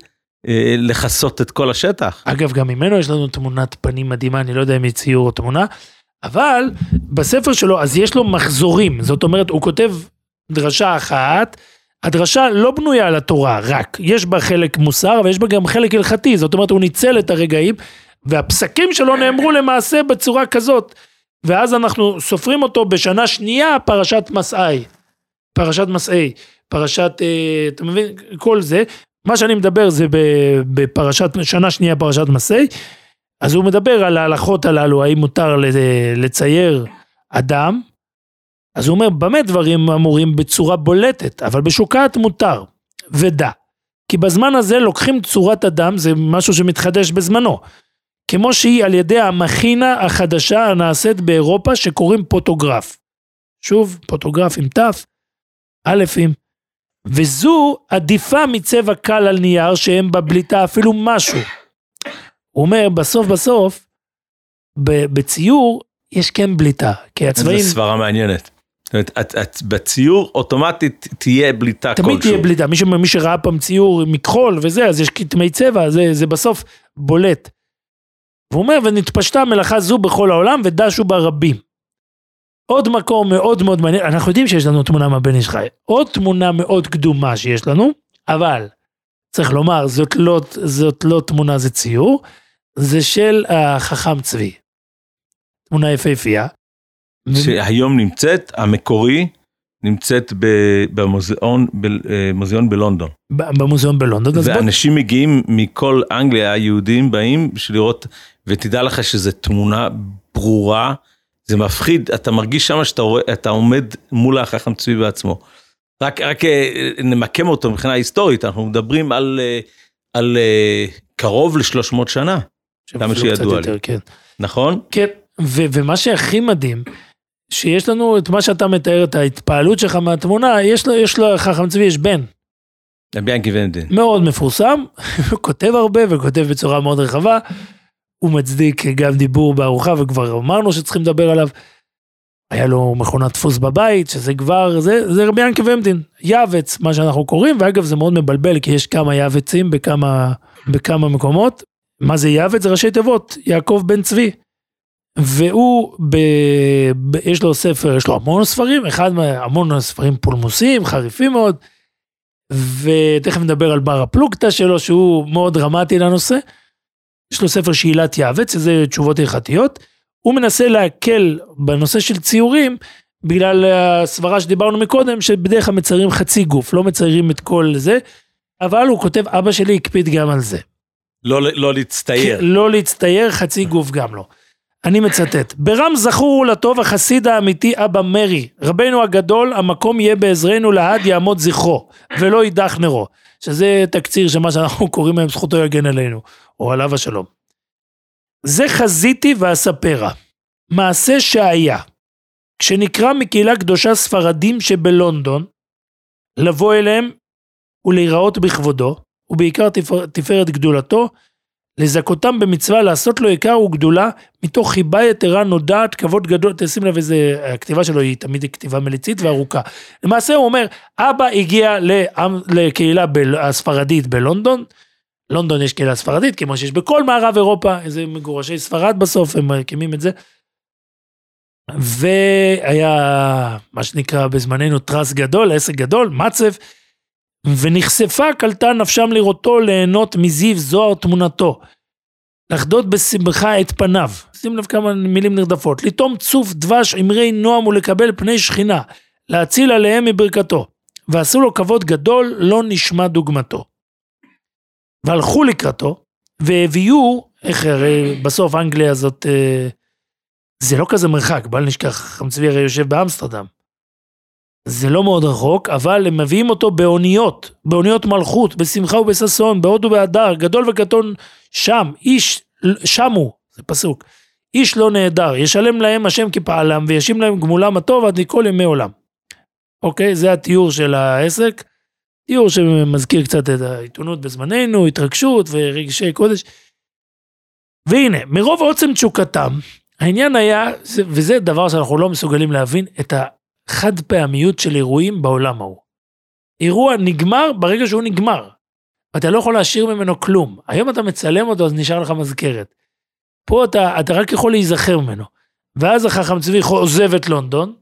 לכסות את כל השטח. אגב, גם ממנו יש לנו תמונת פנים מדהימה, אני לא יודע אם היא ציור או תמונה, אבל בספר שלו, אז יש לו מחזורים, זאת אומרת, הוא כותב דרשה אחת, הדרשה לא בנויה על התורה רק, יש בה חלק מוסר, אבל יש בה גם חלק הלכתי, זאת אומרת, הוא ניצל את הרגעים, והפסקים שלו נאמרו למעשה בצורה כזאת. ואז אנחנו סופרים אותו בשנה שנייה פרשת מסעי. פרשת מסעי, פרשת, אה, אתה מבין, כל זה. מה שאני מדבר זה בפרשת, שנה שנייה פרשת מסעי. אז הוא מדבר על ההלכות הללו, האם מותר לצייר אדם. אז הוא אומר, במה דברים אמורים בצורה בולטת, אבל בשוקעת מותר. ודע. כי בזמן הזה לוקחים צורת אדם, זה משהו שמתחדש בזמנו. כמו שהיא על ידי המכינה החדשה הנעשית באירופה שקוראים פוטוגרף. שוב, פוטוגרף עם ת', א' עם. וזו עדיפה מצבע קל על נייר שאין בבליטה אפילו משהו. הוא אומר, בסוף בסוף, בציור יש כן בליטה, כי הצבעים... זו סברה מעניינת. זאת אומרת, את, את בציור אוטומטית תהיה בליטה תמיד כלשהו. תמיד תהיה בליטה, מי, ש, מי שראה פעם ציור מכחול וזה, אז יש כתמי צבע, זה, זה בסוף בולט. והוא אומר, ונתפשטה מלאכה זו בכל העולם ודשו בה רבים. עוד מקום מאוד מאוד מעניין, אנחנו יודעים שיש לנו תמונה מהבן איש חי, עוד תמונה מאוד קדומה שיש לנו, אבל צריך לומר, זאת לא, זאת לא תמונה, זה ציור, זה של החכם צבי. תמונה יפהפייה. שהיום נמצאת, המקורי, נמצאת במוזיאון, במוזיאון בלונדון. במוזיאון בלונדון. ואנשים בוא... מגיעים מכל אנגליה, היהודים באים בשביל לראות, ותדע לך שזו תמונה ברורה, זה מפחיד, אתה מרגיש שם שאתה עומד מול החכם צבי בעצמו. רק, רק אה, נמקם אותו מבחינה היסטורית, אנחנו מדברים על, אה, על אה, קרוב ל-300 שנה, כמה שידוע לי. יותר, כן. נכון? כן, ו- ומה שהכי מדהים, שיש לנו את מה שאתה מתאר, את ההתפעלות שלך מהתמונה, יש לו, יש לו, חכם צבי יש בן. ביאנקי ונדין. מאוד מפורסם, (laughs) כותב הרבה וכותב בצורה מאוד רחבה. הוא מצדיק גם דיבור בארוחה וכבר אמרנו שצריכים לדבר עליו. היה לו מכונת דפוס בבית, שזה כבר, זה, זה רבי ינקי ומדין, יעבץ, מה שאנחנו קוראים, ואגב זה מאוד מבלבל, כי יש כמה יעבצים בכמה, בכמה מקומות. מה זה יעבץ? זה ראשי תיבות, יעקב בן צבי. והוא, ב, ב, יש לו ספר, יש לו המון ספרים, אחד מהמון ספרים פולמוסיים, חריפים מאוד, ותכף נדבר על בר הפלוגתא שלו, שהוא מאוד דרמטי לנושא. יש לו ספר שאילת יעבץ, שזה תשובות הלכתיות. הוא מנסה להקל בנושא של ציורים, בגלל הסברה שדיברנו מקודם, שבדרך כלל מציירים חצי גוף, לא מציירים את כל זה, אבל הוא כותב, אבא שלי הקפיד גם על זה. לא, לא להצטייר. לא להצטייר, חצי גוף גם לא. אני מצטט, ברם זכור לטוב החסיד האמיתי אבא מרי, רבנו הגדול, המקום יהיה בעזרנו לעד יעמוד זכרו, ולא יידח נרו. שזה תקציר של מה שאנחנו קוראים להם זכותו יגן עלינו, או עליו השלום. זה חזיתי ואספרה, מעשה שהיה. כשנקרא מקהילה קדושה ספרדים שבלונדון, לבוא אליהם ולהיראות בכבודו, ובעיקר תפארת גדולתו, לזכותם במצווה לעשות לו יקר וגדולה, מתוך חיבה יתרה נודעת כבוד גדול, תשים לב איזה, הכתיבה שלו היא תמיד כתיבה מליצית וארוכה. למעשה הוא אומר, אבא הגיע לקהילה הספרדית בלונדון, לונדון יש קהילה ספרדית, כמו שיש בכל מערב אירופה, איזה מגורשי ספרד בסוף, הם מקימים את זה. והיה מה שנקרא בזמננו טרס גדול, עסק גדול, מצב, ונחשפה קלטה נפשם לראותו ליהנות מזיו זוהר תמונתו. לחדות בשמחה את פניו, שים לב כמה מילים נרדפות, לטום צוף דבש אמרי נועם ולקבל פני שכינה, להציל עליהם מברכתו. ועשו לו כבוד גדול, לא נשמע דוגמתו. והלכו לקראתו, והביאו, איך הרי בסוף אנגליה הזאת, אה, זה לא כזה מרחק, בל נשכח, חם צבי הרי יושב באמסטרדם. זה לא מאוד רחוק, אבל הם מביאים אותו באוניות, באוניות מלכות, בשמחה ובששון, בהוד ובהדר, גדול וקטון שם, איש, שם הוא, זה פסוק, איש לא נהדר, ישלם להם השם כפעלם וישים להם גמולם הטוב עד לכל ימי עולם. אוקיי, זה התיאור של העסק, תיאור שמזכיר קצת את העיתונות בזמננו, התרגשות ורגשי קודש. והנה, מרוב עוצם תשוקתם, העניין היה, וזה דבר שאנחנו לא מסוגלים להבין, את החד פעמיות של אירועים בעולם ההוא. אירוע נגמר ברגע שהוא נגמר. אתה לא יכול להשאיר ממנו כלום. היום אתה מצלם אותו אז נשאר לך מזכרת. פה אתה, אתה רק יכול להיזכר ממנו. ואז החכם צבי עוזב את לונדון,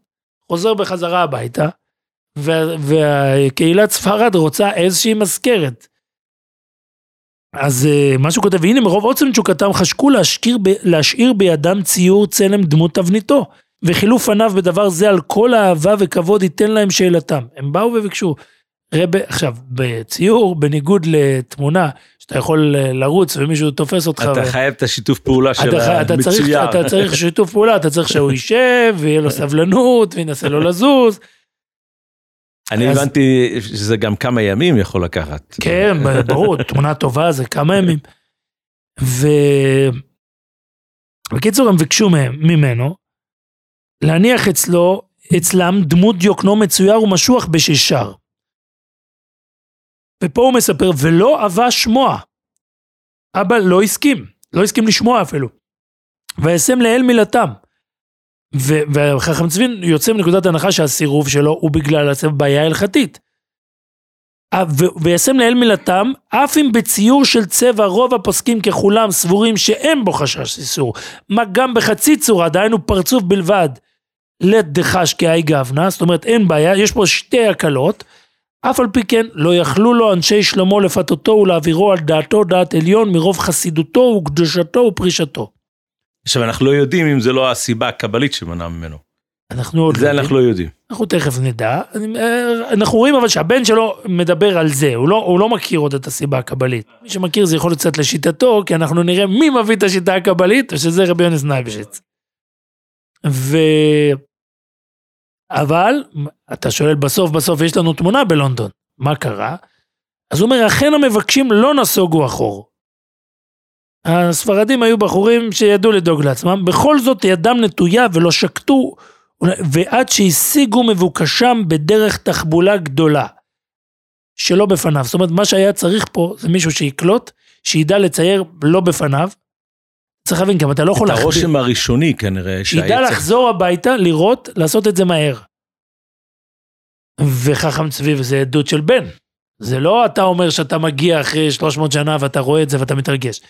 חוזר בחזרה הביתה, וה, והקהילת ספרד רוצה איזושהי מזכרת. אז אה, מה שהוא כותב, הנה מרוב עוצם תשוקתם חשקו להשאיר, ב, להשאיר בידם ציור צלם דמות תבניתו, וחילוף פניו בדבר זה על כל אהבה וכבוד ייתן להם שאלתם. הם באו וביקשו. רב, עכשיו, בציור, בניגוד לתמונה, שאתה יכול אה, לרוץ ומישהו תופס אותך. אתה ו... חייב את השיתוף פעולה של אתה, אתה, צריך, המצויר. אתה צריך שיתוף פעולה, אתה צריך שהוא (laughs) יישב, ויהיה לו סבלנות, וינסה לו לזוז. אני אז- הבנתי שזה גם כמה ימים יכול לקחת. כן, (laughs) ברור, תמונה טובה זה כמה ימים. ו... בקיצור, הם ביקשו ממנו להניח אצלו, אצלם דמות דיוקנו מצויר ומשוח בשישר. ופה הוא מספר, ולא אבה שמוע. אבא לא הסכים, לא הסכים לשמוע אפילו. וישם לאל מילתם. וחכם צבין יוצא מנקודת הנחה שהסירוב שלו הוא בגלל בעיה הלכתית. אה, וישם לאל מילתם, אף אם בציור של צבע רוב הפוסקים ככולם סבורים שאין בו חשש איסור, מה גם בחצי צורה, דהיינו פרצוף בלבד, לית דחש כאי גבנה, זאת אומרת אין בעיה, יש פה שתי הקלות, אף על פי כן לא יכלו לו אנשי שלמה לפתותו ולהעבירו על דעתו דעת עליון מרוב חסידותו וקדושתו ופרישתו. עכשיו אנחנו לא יודעים אם זה לא הסיבה הקבלית שמנעה ממנו. אנחנו עוד זה יודעים. אנחנו לא יודעים. אנחנו תכף נדע. אה, אנחנו רואים אבל שהבן שלו מדבר על זה, הוא לא, הוא לא מכיר עוד את הסיבה הקבלית. מי שמכיר זה יכול קצת לשיטתו, כי אנחנו נראה מי מביא את השיטה הקבלית, ושזה רבי יונס נייבשיץ. ו... אבל, אתה שואל בסוף בסוף יש לנו תמונה בלונדון, מה קרה? אז הוא אומר, אכן המבקשים לא נסוגו אחור. הספרדים היו בחורים שידעו לדאוג לעצמם, בכל זאת ידם נטויה ולא שקטו ועד שהשיגו מבוקשם בדרך תחבולה גדולה, שלא בפניו. זאת אומרת, מה שהיה צריך פה זה מישהו שיקלוט, שידע לצייר לא בפניו. צריך להבין גם, אתה לא יכול את להחביא. הרושם הראשוני כנראה שידע שהיה צריך. לחזור הביתה, לראות, לעשות את זה מהר. וחכם צביב זה עדות של בן. זה לא אתה אומר שאתה מגיע אחרי 300 שנה ואתה רואה את זה ואתה מתרגש.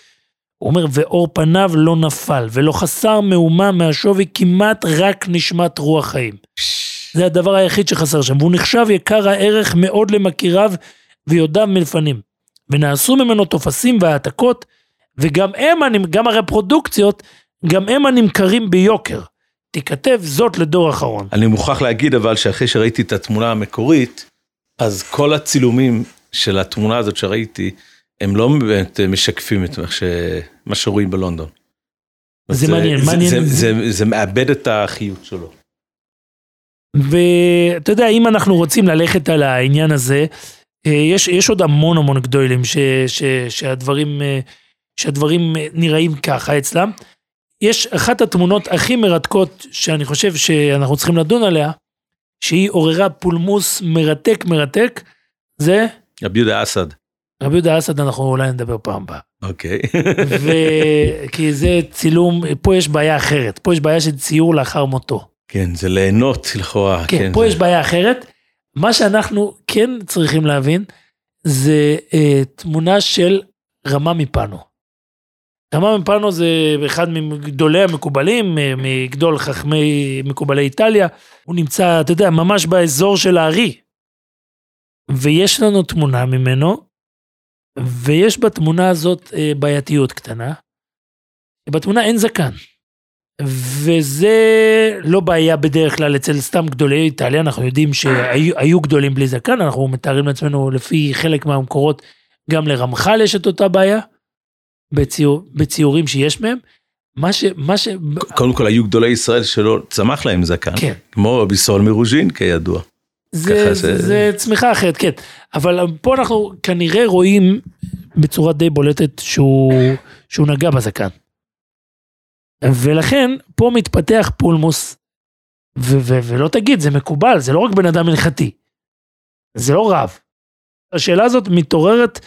הוא אומר, ואור פניו לא נפל, ולא חסר מהומה מהשווי, כמעט רק נשמת רוח חיים. זה הדבר היחיד שחסר שם, והוא נחשב יקר הערך מאוד למכיריו ויודעיו מלפנים. ונעשו ממנו תופסים והעתקות, וגם הם, גם הרפרודוקציות, גם הם הנמכרים ביוקר. תיכתב זאת לדור אחרון. אני מוכרח להגיד אבל שאחרי שראיתי את התמונה המקורית, אז כל הצילומים של התמונה הזאת שראיתי, הם לא באמת משקפים את מה ש- מה שרואים בלונדון. זה אז מעניין, זה, מעניין. זה, זה, זה, זה מאבד את החיות שלו. ואתה יודע, אם אנחנו רוצים ללכת על העניין הזה, אה, יש, יש עוד המון המון גדולים ש, ש, שהדברים, אה, שהדברים אה, נראים ככה אצלם. יש אחת התמונות הכי מרתקות שאני חושב שאנחנו צריכים לדון עליה, שהיא עוררה פולמוס מרתק מרתק, זה רבי יהודה אסד. רבי יהודה אסד, אנחנו אולי נדבר פעם הבאה. אוקיי. (laughs) כי זה צילום, פה יש בעיה אחרת, פה יש בעיה של ציור לאחר מותו. כן, זה ליהנות לכאורה. כן, פה זה... יש בעיה אחרת. מה שאנחנו כן צריכים להבין, זה אה, תמונה של רמה מפנו. רמה מפנו זה אחד מגדולי המקובלים, אה, מגדול חכמי מקובלי איטליה. הוא נמצא, אתה יודע, ממש באזור של הארי. ויש לנו תמונה ממנו, ויש בתמונה הזאת אה, בעייתיות קטנה. בתמונה אין זקן. וזה לא בעיה בדרך כלל אצל סתם גדולי איטליה, אנחנו יודעים שהיו היו גדולים בלי זקן, אנחנו מתארים לעצמנו לפי חלק מהמקורות, גם לרמח"ל יש את אותה בעיה, בציור, בציורים שיש מהם. מה ש... מה ש... קודם כל היו גדולי ישראל שלא צמח להם זקן. כן. כמו רבי סול מרוז'ין כידוע. זה, זה... זה- צמיחה אחרת, כן. אבל פה אנחנו כנראה רואים בצורה די בולטת שהוא, שהוא נגע בזקן. ולכן פה מתפתח פולמוס, ו- ו- ולא תגיד, זה מקובל, זה לא רק בן אדם הלכתי. זה לא רב. השאלה הזאת מתעוררת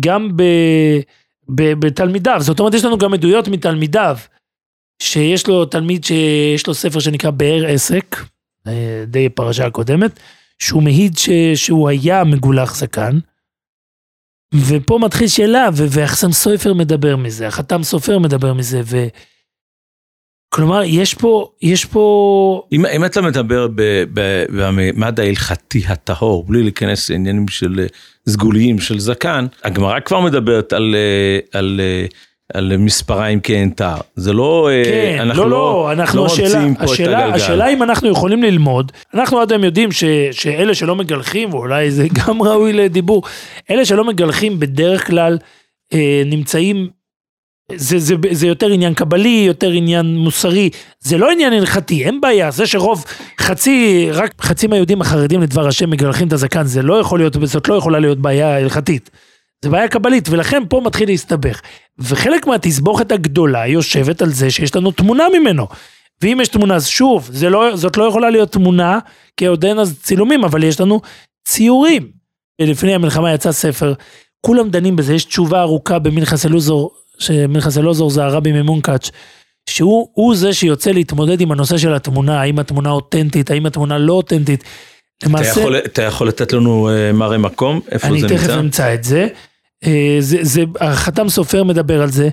גם ב- ב- בתלמידיו, זאת אומרת יש לנו גם עדויות מתלמידיו, שיש לו תלמיד שיש לו ספר שנקרא באר עסק, די פרשה הקודמת, שהוא מעיד ש- שהוא היה מגולח זקן, ופה מתחיל שאלה, ו- והחסם סופר מדבר מזה, החתם סופר מדבר מזה, ו... כלומר, יש פה, יש פה... אם, אם אתה מדבר בממד ההלכתי הטהור, בלי להיכנס לעניינים של אה, סגוליים של זקן, הגמרא כבר מדברת על, אה, על, על על מספריים כאנתר. זה לא, כן, אנחנו לא, לא, אנחנו לא השאלה, ממציאים פה השאלה, את הגלגל. השאלה אם אנחנו יכולים ללמוד, אנחנו עד היום יודעים ש, שאלה שלא מגלחים, ואולי זה (laughs) גם ראוי לדיבור, אלה שלא מגלחים בדרך כלל אה, נמצאים, זה, זה, זה יותר עניין קבלי, יותר עניין מוסרי, זה לא עניין הלכתי, אין בעיה, זה שרוב חצי, רק חצי מהיהודים החרדים לדבר השם מגלחים את הזקן, זה לא יכול להיות, זאת לא יכולה להיות בעיה הלכתית. זה בעיה קבלית, ולכן פה מתחיל להסתבך. וחלק מהתסבוכת הגדולה יושבת על זה שיש לנו תמונה ממנו. ואם יש תמונה, אז שוב, לא, זאת לא יכולה להיות תמונה, כי עוד אין אז צילומים, אבל יש לנו ציורים. לפני המלחמה יצא ספר, כולם דנים בזה, יש תשובה ארוכה במנחס אלוזור, שמנחס אלוזור זה הרבי ממונקאץ', שהוא הוא זה שיוצא להתמודד עם הנושא של התמונה, האם התמונה אותנטית, האם התמונה לא אותנטית. אתה יכול, אתה יכול לתת לנו uh, מראה מקום, איפה זה נמצא? אני תכף אמצא את זה. אה, זה, זה, החתם סופר מדבר על זה.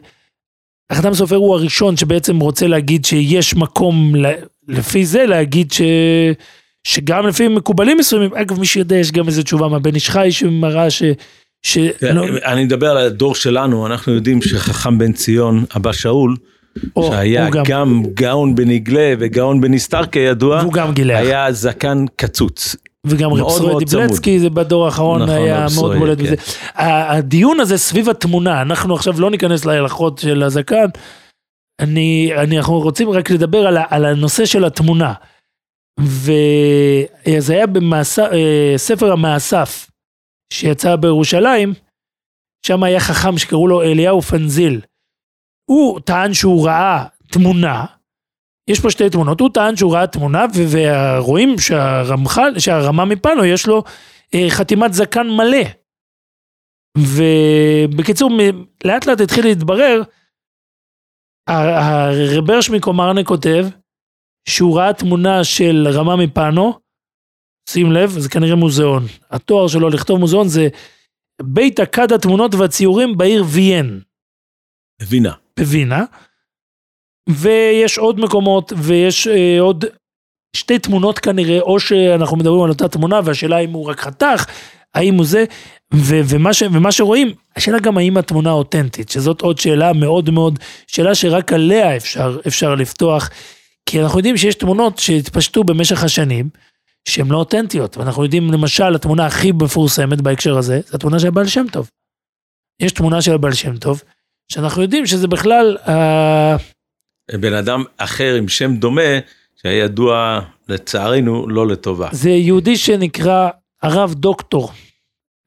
החתם סופר הוא הראשון שבעצם רוצה להגיד שיש מקום לפי זה להגיד ש... שגם לפי מקובלים מסוימים, אגב מי שיודע יש גם איזה תשובה מהבן איש חי שמראה ש... ש... כן, לא... אני מדבר על הדור שלנו, אנחנו יודעים שחכם בן ציון, אבא שאול, או, שהיה גם- גם גאון בנגלה וגאון בנסתר כידוע, והוא גם גילח. היה זקן קצוץ. וגם מאוד דיבלצקי זה בדור האחרון נכון, היה רב מאוד בולט כן. בזה. הדיון הזה סביב התמונה, אנחנו עכשיו לא ניכנס להלכות של הזקן, אני, אני, אנחנו רוצים רק לדבר על, על הנושא של התמונה. וזה היה בספר המאסף שיצא בירושלים, שם היה חכם שקראו לו אליהו פנזיל. הוא טען שהוא ראה תמונה, יש פה שתי תמונות, הוא טען שהוא ראה תמונה ורואים שהרמח"ל, שהרמה מפנו יש לו אה, חתימת זקן מלא. ובקיצור, לאט לאט התחיל להתברר, הרב הרשמיקו מרנה כותב שהוא ראה תמונה של רמה מפנו, שים לב, זה כנראה מוזיאון. התואר שלו לכתוב מוזיאון זה בית אכד התמונות והציורים בעיר ויין. הבינה. בווינה, ויש עוד מקומות, ויש אה, עוד שתי תמונות כנראה, או שאנחנו מדברים על אותה תמונה, והשאלה אם הוא רק חתך, האם הוא זה, ו- ומה, ש- ומה שרואים, השאלה גם האם התמונה אותנטית, שזאת עוד שאלה מאוד מאוד, שאלה שרק עליה אפשר, אפשר לפתוח, כי אנחנו יודעים שיש תמונות שהתפשטו במשך השנים, שהן לא אותנטיות, ואנחנו יודעים למשל, התמונה הכי מפורסמת בהקשר הזה, זו התמונה של הבעל שם טוב. יש תמונה של הבעל שם טוב, שאנחנו יודעים שזה בכלל, אה, בן אדם אחר עם שם דומה, שהיה ידוע לצערנו לא לטובה. זה יהודי שנקרא הרב דוקטור.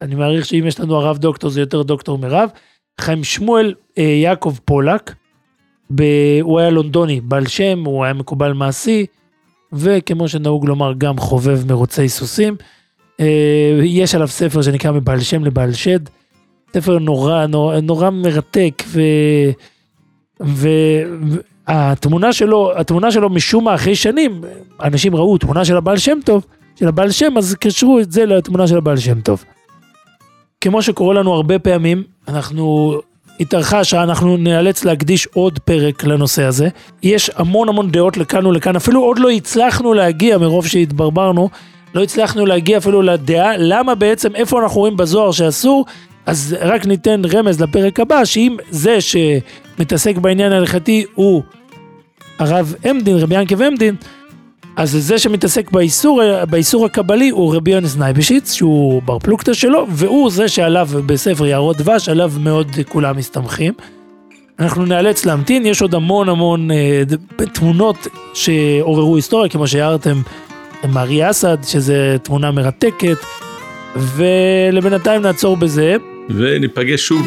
אני מעריך שאם יש לנו הרב דוקטור זה יותר דוקטור מרב. חיים שמואל אה, יעקב פולק, ב... הוא היה לונדוני, בעל שם, הוא היה מקובל מעשי, וכמו שנהוג לומר גם חובב מרוצי סוסים. אה, יש עליו ספר שנקרא מבעל שם לבעל שד, ספר נורא נורא, נורא מרתק, ו... ו... והתמונה שלו, התמונה שלו משום מה אחרי שנים, אנשים ראו תמונה של הבעל שם טוב, של הבעל שם, אז קשרו את זה לתמונה של הבעל שם טוב. כמו שקורה לנו הרבה פעמים, אנחנו, התארכה השעה, אנחנו נאלץ להקדיש עוד פרק לנושא הזה. יש המון המון דעות לכאן ולכאן, אפילו עוד לא הצלחנו להגיע מרוב שהתברברנו, לא הצלחנו להגיע אפילו לדעה למה בעצם, איפה אנחנו רואים בזוהר שאסור, אז רק ניתן רמז לפרק הבא, שאם זה שמתעסק בעניין ההלכתי הוא הרב עמדין, רבי ינקב עמדין, אז זה שמתעסק באיסור, באיסור הקבלי הוא רבי יונס נייבשיץ, שהוא בר פלוגתא שלו, והוא זה שעליו בספר יערות דבש, עליו מאוד כולם מסתמכים. אנחנו נאלץ להמתין, יש עוד המון המון אה, תמונות שעוררו היסטוריה, כמו שהערתם, מארי אסד, שזה תמונה מרתקת, ולבינתיים נעצור בזה. וניפגש שוב.